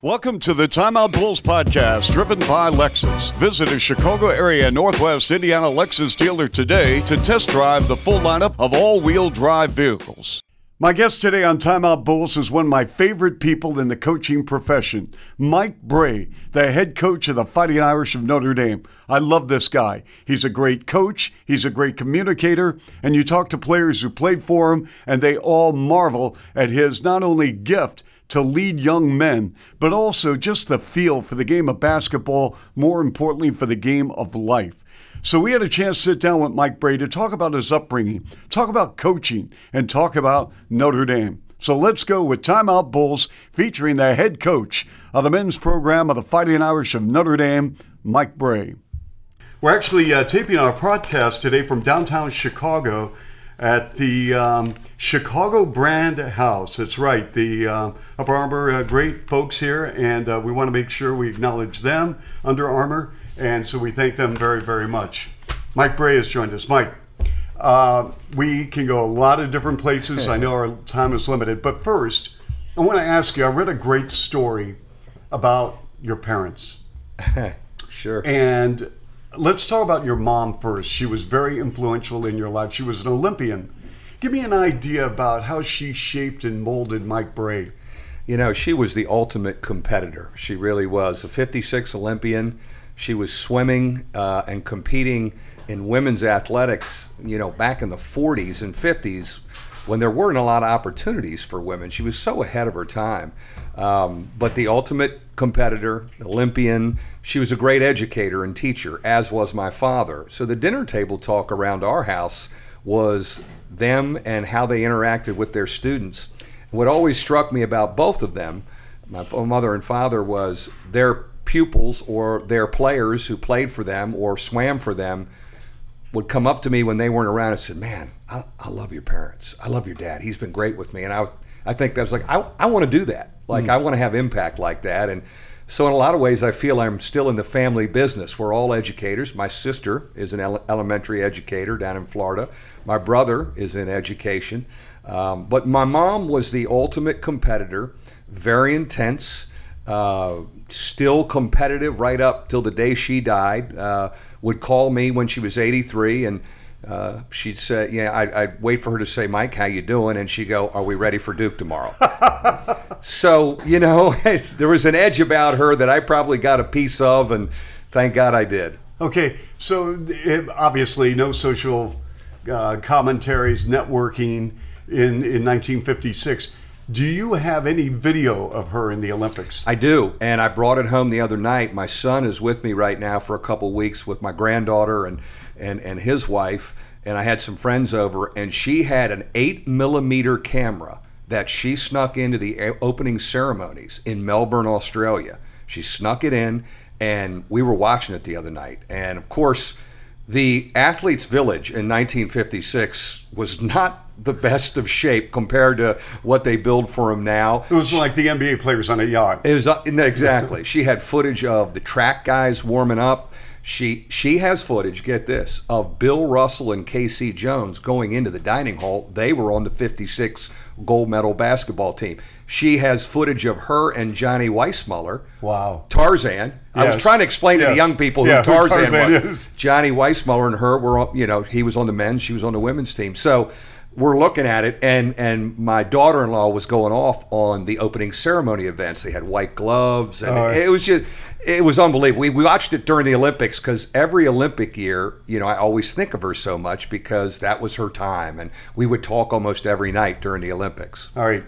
Welcome to the Timeout Bulls podcast, driven by Lexus. Visit a Chicago area Northwest Indiana Lexus dealer today to test drive the full lineup of all wheel drive vehicles. My guest today on Timeout Bulls is one of my favorite people in the coaching profession, Mike Brey, the head coach of the Fighting Irish of Notre Dame. I love this guy. He's a great coach, he's a great communicator, and you talk to players who played for him, and they all marvel at his not only gift, to lead young men, but also just the feel for the game of basketball, more importantly, for the game of life. So we had a chance to sit down with Mike Brey to talk about his upbringing, talk about coaching, and talk about Notre Dame. So let's go with Timeout Bulls featuring the head coach of the men's program of the Fighting Irish of Notre Dame, Mike Brey. We're actually uh, taping our podcast today from downtown Chicago at the um, Chicago Brand House. That's right, the uh, Under Armour uh, great folks here, and uh, we want to make sure we acknowledge them, Under Armour, and so we thank them very, very much. Mike Brey has joined us. Mike, uh, we can go a lot of different places. I know our time is limited, but first, I want to ask you. I read a great story about your parents. sure. And let's talk about your mom first. She was very influential in your life. She was an Olympian. Give me an idea about how she shaped and molded Mike Brey. You know, she was the ultimate competitor. She really was. A 56 Olympian. She was swimming uh, and competing in women's athletics, you know, back in the 40s and 50s when there weren't a lot of opportunities for women. She was so ahead of her time. Um, but the ultimate competitor, Olympian, she was a great educator and teacher, as was my father. So the dinner table talk around our house was them and how they interacted with their students. What always struck me about both of them, my mother and father, was their pupils or their players who played for them or swam for them would come up to me when they weren't around and said, "Man, I, I love your parents. I love your dad. He's been great with me." And I, I think that was like, I, I want to do that. Like, mm. I want to have impact like that. And so, in a lot of ways, I feel I'm still in the family business. We're all educators. My sister is an ele- elementary educator down in Florida. My brother is in education. Um, but my mom was the ultimate competitor, very intense. Uh, still competitive right up till the day she died. Uh, would call me when she was 83 and uh, she'd say, "Yeah, I'd, I'd, wait for her to say, Mike, how you doing?" And she'd go, "Are we ready for Duke tomorrow?" so you know, there was an edge about her that I probably got a piece of, and thank God I did. Okay, so obviously no social uh, commentaries, networking in in 1956. Do you have any video of her in the Olympics? I do, and I brought it home the other night. My son is with me right now for a couple weeks with my granddaughter and and and his wife, and I had some friends over, and she had an eight millimeter camera that she snuck into the opening ceremonies in Melbourne, Australia. She snuck it in, and we were watching it the other night, and of course. The Athletes Village in 1956 was not the best of shape compared to what they build for him now. It was like the NBA players on a yacht. It was uh, exactly. she had footage of the track guys warming up. She she has footage. Get this of Bill Russell and K.C. Jones going into the dining hall. They were on the '56 gold medal basketball team. She has footage of her and Johnny Weissmuller. Wow. Tarzan. Yes. I was trying to explain yes. to the young people who, yeah, Tarzan, who Tarzan, was. Is. Johnny Weissmuller and her were, on, you know, he was on the men's, she was on the women's team. So we're looking at it, and and my daughter-in-law was going off on the opening ceremony events. They had white gloves, and right. it was just it was unbelievable. We, we watched it during the Olympics because every Olympic year, you know, I always think of her so much because that was her time, and we would talk almost every night during the Olympics. All right.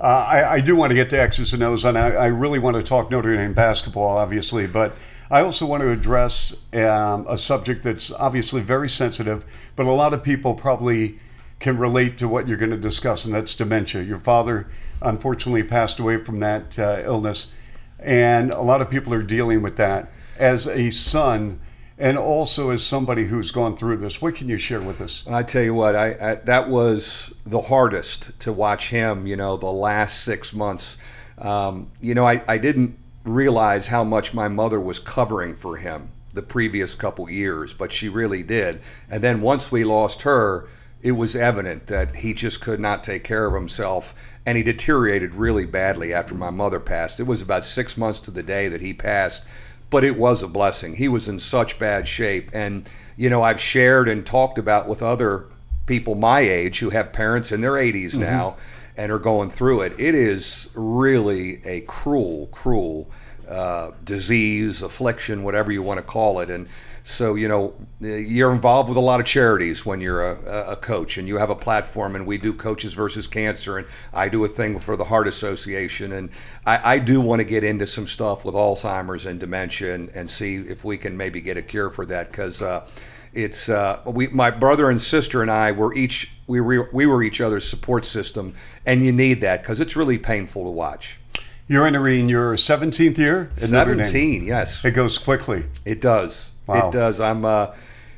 Uh, I, I, do want to get to X's and O's, and I, I, really want to talk Notre Dame basketball, obviously, but I also want to address um, a subject that's obviously very sensitive, but a lot of people probably can relate to what you're going to discuss, and that's dementia. Your father, unfortunately, passed away from that uh, illness, and a lot of people are dealing with that. As a son, and also as somebody who's gone through this, what can you share with us? I tell you what, I, I that was the hardest to watch him. You know, the last six months. Um, you know, I, I didn't realize how much my mother was covering for him the previous couple years, but she really did. And then once we lost her, it was evident that he just could not take care of himself and he deteriorated really badly after my mother passed. It was about six months to the day that he passed, but it was a blessing. He was in such bad shape. And, you know, I've shared and talked about with other people my age who have parents in their 80s mm-hmm. now and are going through it. It is really a cruel, cruel uh, disease, affliction, whatever you want to call it. And so, you know, you're involved with a lot of charities when you're a, a, coach and you have a platform, and we do Coaches versus Cancer, and I do a thing for the Heart Association. And I, I do want to get into some stuff with Alzheimer's and dementia and, and see if we can maybe get a cure for that because. Uh, it's uh, we my brother and sister and I were each we were we were each other's support system, and you need that because it's really painful to watch. You're entering your 17th year. 17, yes. It goes quickly. It does. Wow. It does. I'm. Uh,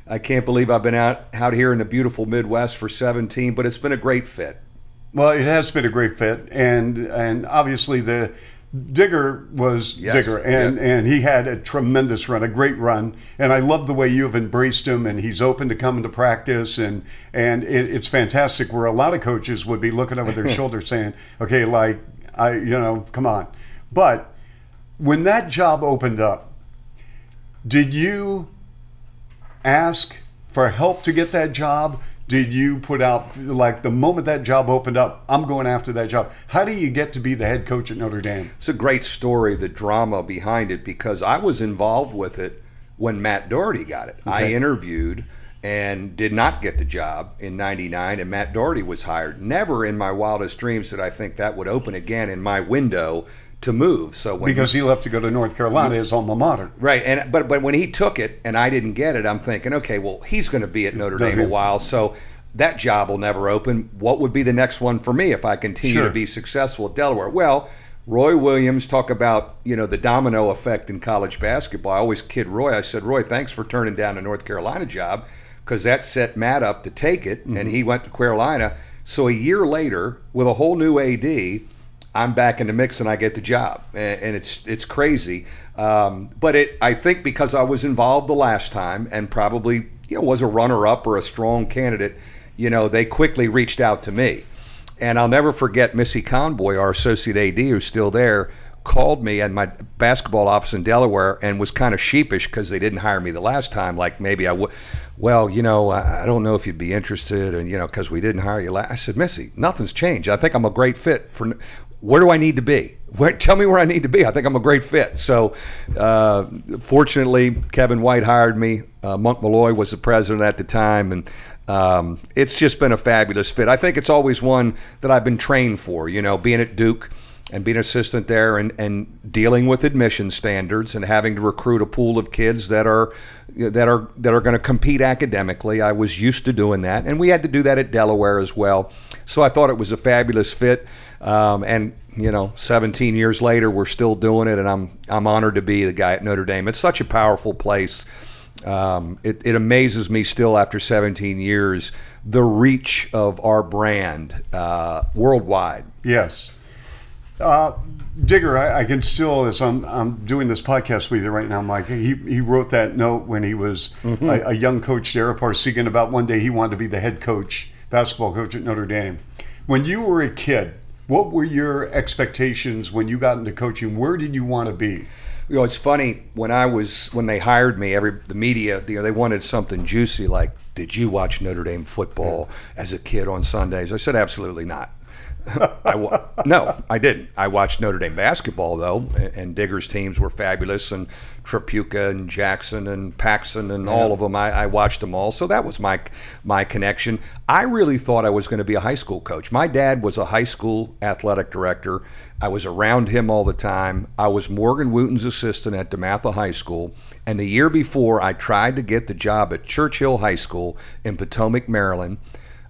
I can't believe I've been out out here in the beautiful Midwest for 17, but it's been a great fit. Well, it has been a great fit, and and obviously the Digger was yes. Digger, and, and he had a tremendous run, a great run, and I love the way you have embraced him, and he's open to coming to practice, and and it, it's fantastic. Where a lot of coaches would be looking over their shoulder saying, "Okay, like I, you know, come on," but when that job opened up, did you ask for help to get that job? Did you put out, like, the moment that job opened up, I'm going after that job? How do you get to be the head coach at Notre Dame? It's a great story, the drama behind it, because I was involved with it when Matt Doherty got it. Okay. I interviewed and did not get the job in 99 and Matt Doherty was hired. Never in my wildest dreams did I think that would open again in my window to move. So because he, he, left to go to North Carolina, his alma mater, right? And but but when he took it and I didn't get it, I'm thinking, okay, well he's going to be at Notre Dame a while, so that job will never open. What would be the next one for me if I continue sure. to be successful at Delaware? Well. Roy Williams talk about you know the domino effect in college basketball. I always kid Roy. I said, Roy, thanks for turning down a North Carolina job because that set Matt up to take it, mm-hmm. and he went to Carolina. So a year later, with a whole new AD, I'm back in the mix and I get the job, and, it's it's crazy. Um, but it, I think, because I was involved the last time and probably you know was a runner up or a strong candidate, you know, they quickly reached out to me, and I'll never forget Missy Conboy, our associate AD, who's still there, called me at my basketball office in Delaware and was kind of sheepish because they didn't hire me the last time. Like maybe I would, well, you know, I, don't know if you'd be interested, and you know, because we didn't hire you. Last. I said, Missy, nothing's changed. I think I'm a great fit for where do I need to be? Where, tell me where I need to be. I think I'm a great fit. So, uh, fortunately, Kevin White hired me. Uh, Monk Malloy was the president at the time, and um, it's just been a fabulous fit. I think it's always one that I've been trained for. You know, being at Duke and being an assistant there and, and dealing with admission standards and having to recruit a pool of kids that are that are that are going to compete academically. I was used to doing that, and we had to do that at Delaware as well. So I thought it was a fabulous fit. Um, and you know, 17 years later, we're still doing it, and I'm I'm honored to be the guy at Notre Dame. It's such a powerful place. Um, it, it, amazes me still after 17 years the reach of our brand uh, worldwide. Yes. Uh, Digger, I, I, can still, as I'm, I'm doing this podcast with you right now, Mike, he, he wrote that note when he was mm-hmm. a, a, young coach there at Parseghian about one day he wanted to be the head coach, basketball coach at Notre Dame. When you were a kid, what were your expectations when you got into coaching? Where did you want to be? You know, it's funny when I was when they hired me. Every the media, you know, they wanted something juicy like, "Did you watch Notre Dame football as a kid on Sundays?" I said, "Absolutely not." I wa- no, I didn't. I watched Notre Dame basketball though, and Digger's teams were fabulous, and Tripucka and Jackson and Paxson and yeah. all of them. I, I, watched them all, so that was my my connection. I really thought I was going to be a high school coach. My dad was a high school athletic director. I was around him all the time. I was Morgan Wooten's assistant at DeMatha High School, and the year before, I tried to get the job at Churchill High School in Potomac, Maryland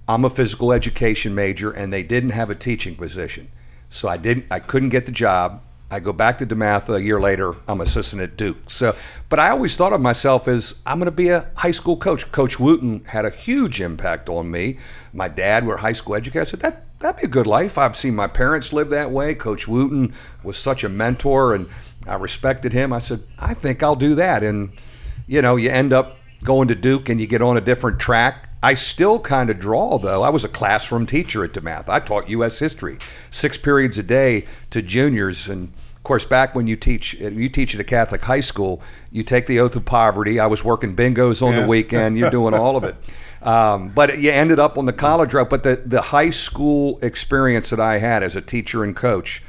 I'm a physical education major, and they didn't have a teaching position, so I didn't. I couldn't get the job. I go back to DeMatha a year later. I'm assistant at Duke. So, but I always thought of myself as I'm going to be a high school coach. Coach Wooten had a huge impact on me. My dad were high school educators. I said that that'd be a good life. I've seen my parents live that way. Coach Wooten was such a mentor, and I respected him. I said I think I'll do that. And you know, you end up going to Duke, and you get on a different track I still kind of draw, though. I was a classroom teacher at DeMatha. I taught U.S. history, six periods a day to juniors. And of course, back when you teach, you teach at a Catholic high school, you take the oath of poverty. I was working bingos on Yeah. the weekend. You're doing all of it. Um, but you ended up on the college route. But the, the high school experience that I had as a teacher and coach,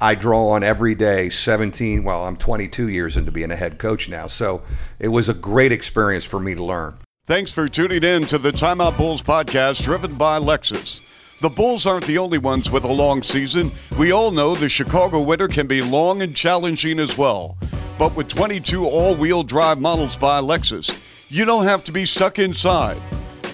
I draw on every day 17 well I'm 22 years into being a head coach now so it was a great experience for me to learn Thanks for tuning in to the Timeout Bulls podcast driven by Lexus. The Bulls aren't the only ones with a long season. We all know the Chicago winter can be long and challenging as well. But with 22 all wheel drive models by Lexus, you don't have to be stuck inside.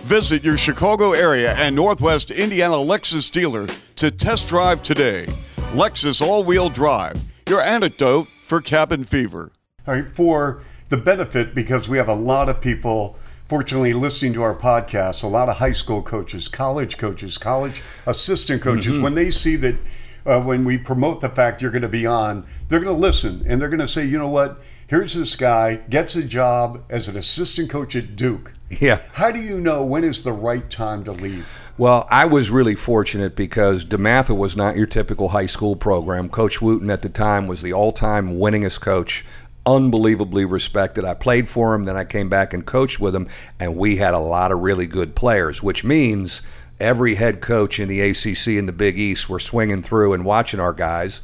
Visit your Chicago area and Northwest Indiana Lexus dealer to test drive today. Lexus all wheel drive, your antidote for cabin fever. All right, for the benefit, because we have a lot of people, fortunately, listening to our podcast, a lot of high school coaches, college coaches, college assistant coaches, when they see that uh, when we promote the fact you're going to be on, they're going to listen and they're going to say, you know what? Here's this guy, gets a job as an assistant coach at Duke. Yeah. How do you know when is the right time to leave? Well, I was really fortunate because DeMatha was not your typical high school program. Coach Wooten at the time was the all-time winningest coach, unbelievably respected. I played for him, then I came back and coached with him, and we had a lot of really good players, which means every head coach in the ACC and the Big East were swinging through and watching our guys.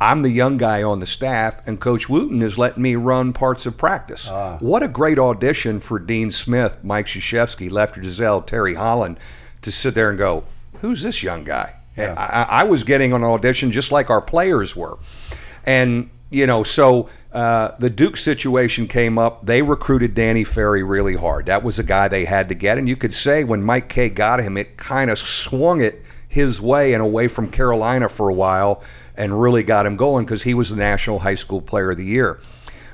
I'm the young guy on the staff, and Coach Wooten is letting me run parts of practice. Ah. What a great audition for Dean Smith, Mike Krzyzewski, Lefty Driesell, Terry Holland to sit there and go, Who's this young guy? Yeah. I, I was getting an audition just like our players were. And, you know, so uh, the Duke situation came up. They recruited Danny Ferry really hard. That was a guy they had to get. And you could say when Mike K got him, it kind of swung it his way and away from Carolina for a while and really got him going because he was the National High School Player of the Year.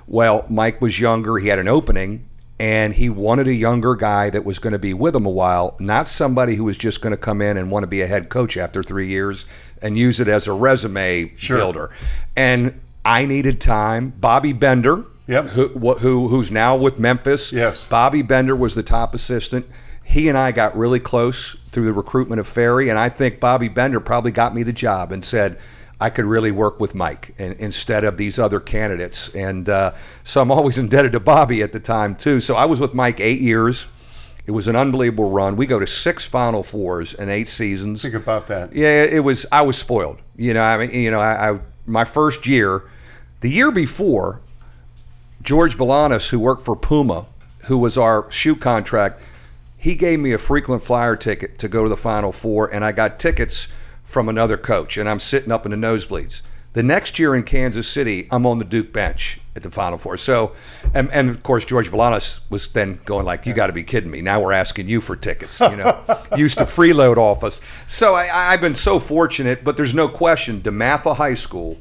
Well, Mike was younger. He had an opening, and he wanted a younger guy that was going to be with him a while, not somebody who was just going to come in and want to be a head coach after three years and use it as a resume Sure. builder. And I needed time. Bobby Bender, Yep. who, who who's now with Memphis. Yes. Bobby Bender was the top assistant. He and I got really close through the recruitment of Ferry, and I think Bobby Bender probably got me the job and said I could really work with Mike in, instead of these other candidates. And uh, so I'm always indebted to Bobby at the time too. So I was with Mike eight years. It was an unbelievable run. We go to six Final Fours in eight seasons. Think about that. Yeah, it was. I was spoiled. You know, I mean, you know, I, I my first year, the year before, George Balanis, who worked for Puma, who was our shoe contract, he gave me a frequent flyer ticket to go to the Final Four, and I got tickets from another coach, and I'm sitting up in the nosebleeds. The next year in Kansas City, I'm on the Duke bench at the Final Four. So, and, and of course, George Balanis was then going like, "You got to be kidding me! Now we're asking you for tickets." You know, used to freeload off us. So I, I've been so fortunate, but there's no question. DeMatha High School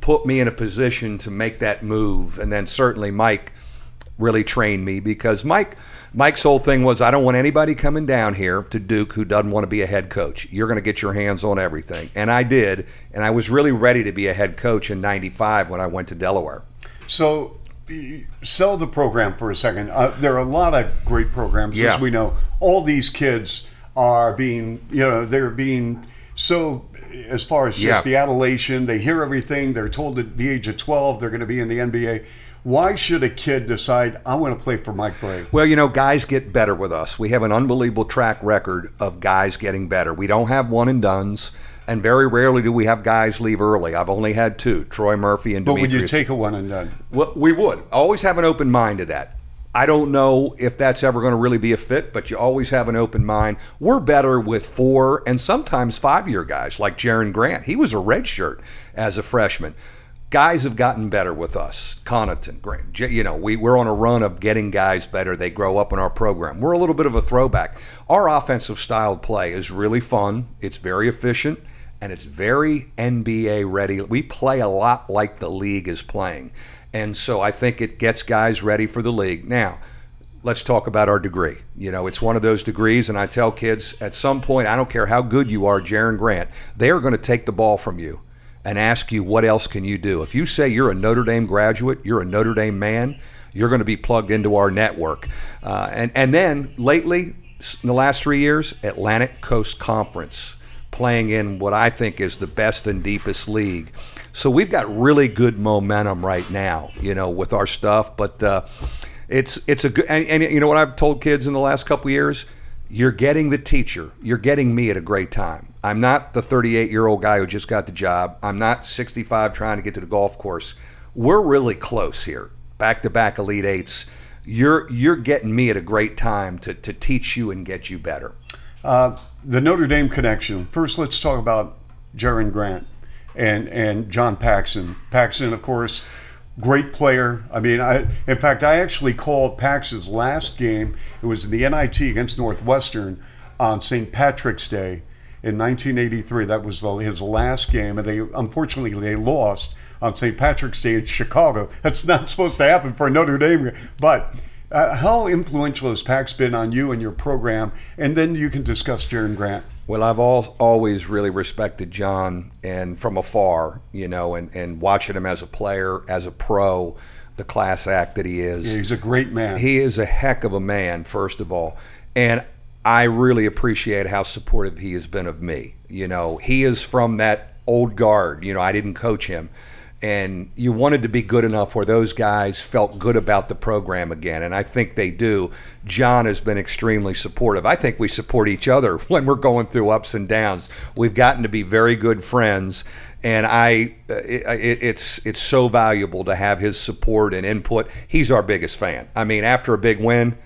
put me in a position to make that move, and then certainly Mike really trained me because Mike Mike's whole thing was I don't want anybody coming down here to Duke who doesn't want to be a head coach. You're going to get your hands on everything. And I did, and I was really ready to be a head coach in 95 when I went to Delaware. So, sell the program for a second. Uh, there are a lot of great programs, Yeah. as we know. All these kids are being, you know, they're being so, as far as just Yeah. the adulation, they hear everything. They're told at the age of 12 they're going to be in the NBA. Why should a kid decide, I want to play for Mike Brey? Well, you know, guys get better with us. We have an unbelievable track record of guys getting better. We don't have one and dones, and very rarely do we have guys leave early. I've only had two, Troy Murphy and But would you take a one and done? Well, we would always have an open mind to that. I don't know if that's ever going to really be a fit, but you always have an open mind. We're better with four and sometimes five year guys like Jerian Grant. He was a redshirt as a freshman. Guys have gotten better with us. Connaughton, Grant, you know, we, we're on a run of getting guys better. They grow up in our program. We're a little bit of a throwback. Our offensive style play is really fun. It's very efficient and it's very NBA ready. We play a lot like the league is playing. And so I think it gets guys ready for the league. Now, let's talk about our degree. You know, it's one of those degrees, and I tell kids at some point, I don't care how good you are, Jerian Grant, they are going to take the ball from you and ask you, what else can you do? If you say you're a Notre Dame graduate, you're a Notre Dame man, you're going to be plugged into our network. Uh, and, and then lately, in the last three years? Atlantic Coast Conference, playing in what I think is the best and deepest league. So we've got really good momentum right now, you know, with our stuff. But uh, it's it's a good, and, and you know what I've told kids in the last couple years you're getting the teacher. You're getting me at a great time. I'm not the 38 year old guy who just got the job. I'm not 65 trying to get to the golf course. We're really close here. Back to back Elite Eights. You're you're getting me at a great time to, to teach you and get you better. Uh, the Notre Dame connection. First, let's talk about Jerian Grant and and John Paxson. Paxson, of course, great player. I mean, I in fact I actually called Pax's last game. It was in the NIT against Northwestern on St. Patrick's Day in 1983. That was the, his last game, and they unfortunately they lost on St. Patrick's Day in Chicago. That's not supposed to happen for Notre Dame, but. Uh, how influential has Pax been on you and your program? And then you can discuss Jerian Grant. Well, I've all, always really respected John and from afar, you know, and, and watching him as a player, as a pro, the class act that he is. Yeah, he's a great man. He is a heck of a man, first of all. And I really appreciate how supportive he has been of me. You know, he is from that old guard. You know, I didn't coach him and you wanted to be good enough where those guys felt good about the program again and i think they do. John has been extremely supportive. I think we support each other when we're going through ups and downs. We've gotten to be very good friends and i uh, it, it's it's so valuable to have his support and input. He's our biggest fan. I mean after a big win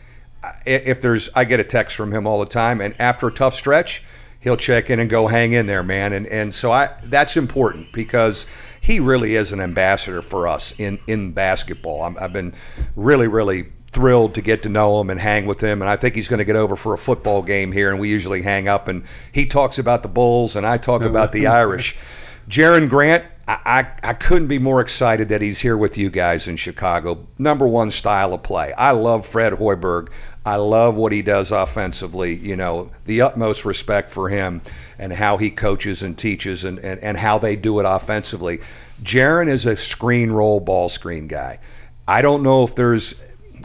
if there's i get a text from him all the time and after a tough stretch he'll check in and go hang in there man and and so i that's important because he really is an ambassador for us in in basketball. i have been really really thrilled to get to know him and hang with him and I think he's going to get over for a football game here and we usually hang up and he talks about the Bulls and I talk oh. about the Irish. Jerian Grant, I, I, couldn't be more excited that he's here with you guys in Chicago. Number one style of play. I love Fred Hoiberg. I love what he does offensively. You know, the utmost respect for him and how he coaches and teaches and, and, and how they do it offensively. Jerian is a screen roll ball screen guy. I don't know if there's,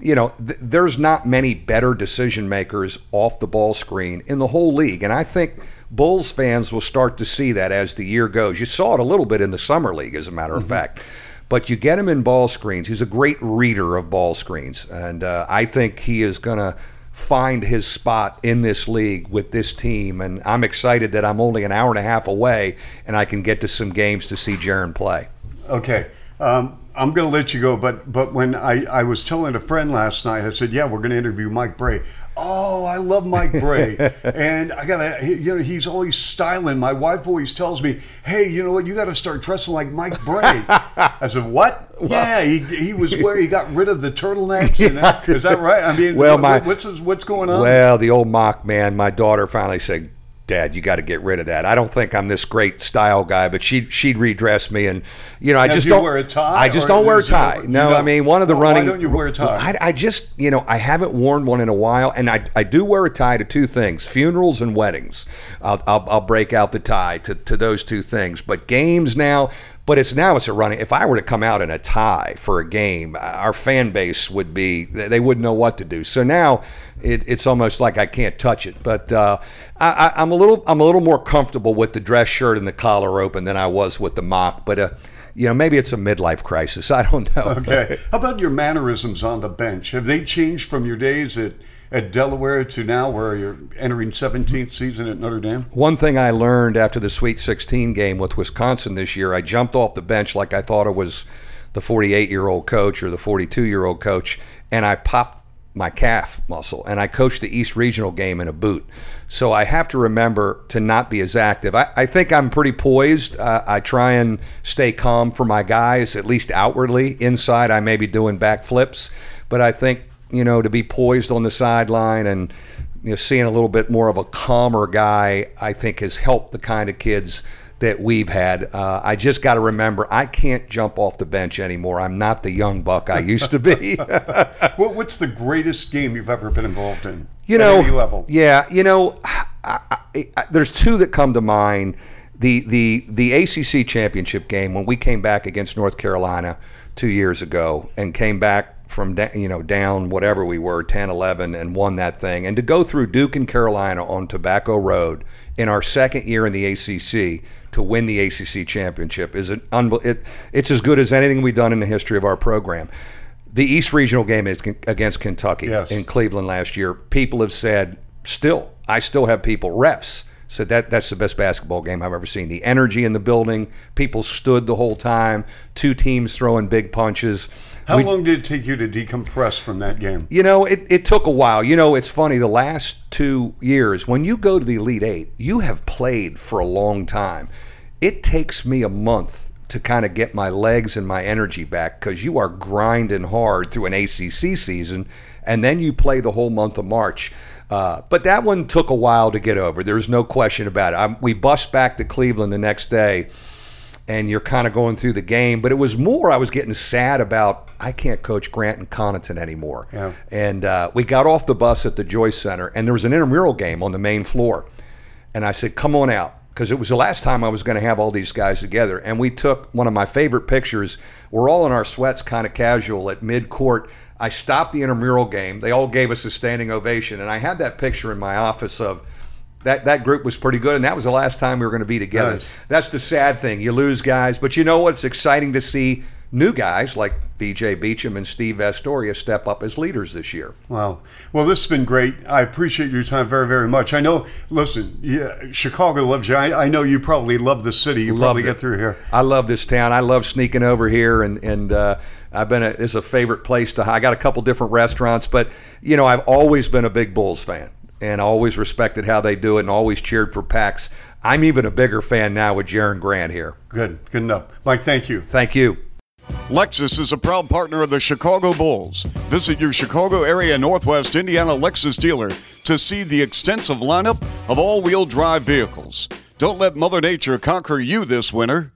you know, th- there's not many better decision makers off the ball screen in the whole league. And I think Bulls fans will start to see that as the year goes. You saw it a little bit in the Summer League, as a matter of mm-hmm. fact but you get him in ball screens. He's a great reader of ball screens, and uh, I think he is going to find his spot in this league with this team. And I'm excited that I'm only an hour and a half away, and I can get to some games to see Jerian play. Okay. Um, I'm going to let you go, but but when I, I was telling a friend last night, I said, yeah, we're going to interview Mike Brey. Oh, I love Mike Brey, and I gotta, you know, he's always styling. My wife always tells me, "Hey, you know what? You got to start dressing like Mike Brey. I said, "What?" Well, yeah, he, he was where he got rid of the turtlenecks. And that, is that right? I mean, well, my, what's what's going on? Well, the old mock man. My daughter finally said, Dad, you got to get rid of that. I don't think I'm this great style guy, but she'd she'd redress me, and you know, I now, just do don't wear a tie. I just don't wear a tie. No, I mean, one of the well, running. Why don't you wear a tie? I, I, just, you know, I haven't worn one in a while, and I, I do wear a tie to two things: funerals and weddings. I'll, I'll, I'll break out the tie to to those two things. But games now, but it's now it's a running. If I were to come out in a tie for a game, our fan base would be they wouldn't know what to do. So now it, it's almost like I can't touch it. But uh, I, am a little I'm a little more comfortable with the dress shirt and the collar open than I was with the mock. But uh, you know, maybe it's a midlife crisis. I don't know. Okay. How about your mannerisms on the bench? Have they changed from your days at at Delaware to now, where you're entering 17th season at Notre Dame? One thing I learned after the Sweet 16 game with Wisconsin this year, I jumped off the bench like I thought it was the 48 year old coach or the 42 year old coach, and I popped my calf muscle and I coached the East Regional game in a boot. So I have to remember to not be as active. I, I think I'm pretty poised. Uh, I try and stay calm for my guys, at least outwardly. Inside, I may be doing backflips, but I think you know, to be poised on the sideline and you know, seeing a little bit more of a calmer guy, I think has helped the kind of kids that we've had. Uh, I just got to remember, I can't jump off the bench anymore. I'm not the young buck I used to be. What's the greatest game you've ever been involved in? You know, yeah, you know, I, I, I, there's two that come to mind. The the the ACC championship game when we came back against North Carolina two years ago and came back from da- you know down whatever we were 10 11 and won that thing and to go through Duke and Carolina on Tobacco Road in our second year in the ACC to win the ACC championship is an unbe- it, it's as good as anything we've done in the history of our program. The East Regional game is against Kentucky Yes. in Cleveland last year. People have said still I still have people refs said that that's the best basketball game I've ever seen. The energy in the building, people stood the whole time, two teams throwing big punches. How We- long did it take you to decompress from that game? you know, it, it took a while. You know, it's funny, the last two years, when you go to the Elite Eight, you have played for a long time. It takes me a month to kind of get my legs and my energy back because you are grinding hard through an ACC season and then you play the whole month of March. Uh, but that one took a while to get over. There's no question about it. i we bust back to Cleveland the next day and you're kind of going through the game. But it was more I was getting sad about I can't coach Grant and Connaughton anymore. Yeah. And uh, we got off the bus at the Joyce Center, and there was an intramural game on the main floor. And I said, "Come on out." Because it was the last time I was going to have all these guys together. And we took one of my favorite pictures. We're all in our sweats, kind of casual at mid court. I stopped the intramural game. They all gave us a standing ovation. And I had that picture in my office of that, that group was pretty good. And that was the last time we were going to be together. Nice. That's the sad thing. You lose guys, but you know what? It's exciting to see new guys like VJ Beachem and Steve Vasturia step up as leaders this year. Wow. Well, this has been great. I appreciate your time very, very much. I know, listen, yeah, Chicago loves you. I, I know you probably love the city. You probably Loved get through here. I love this town. I love sneaking over here, and and uh, I've been. A, it's a favorite place to. I got a couple different restaurants, but you know, I've always been a big Bulls fan, and always respected how they do it, and always cheered for Pax. I'm even a bigger fan now with Jerian Grant here. Good. Good enough. Mike, thank you. Thank you. Lexus is a proud partner of the Chicago Bulls. Visit your Chicago area Northwest Indiana Lexus dealer to see the extensive lineup of all wheel drive vehicles. Don't let Mother Nature conquer you this winter.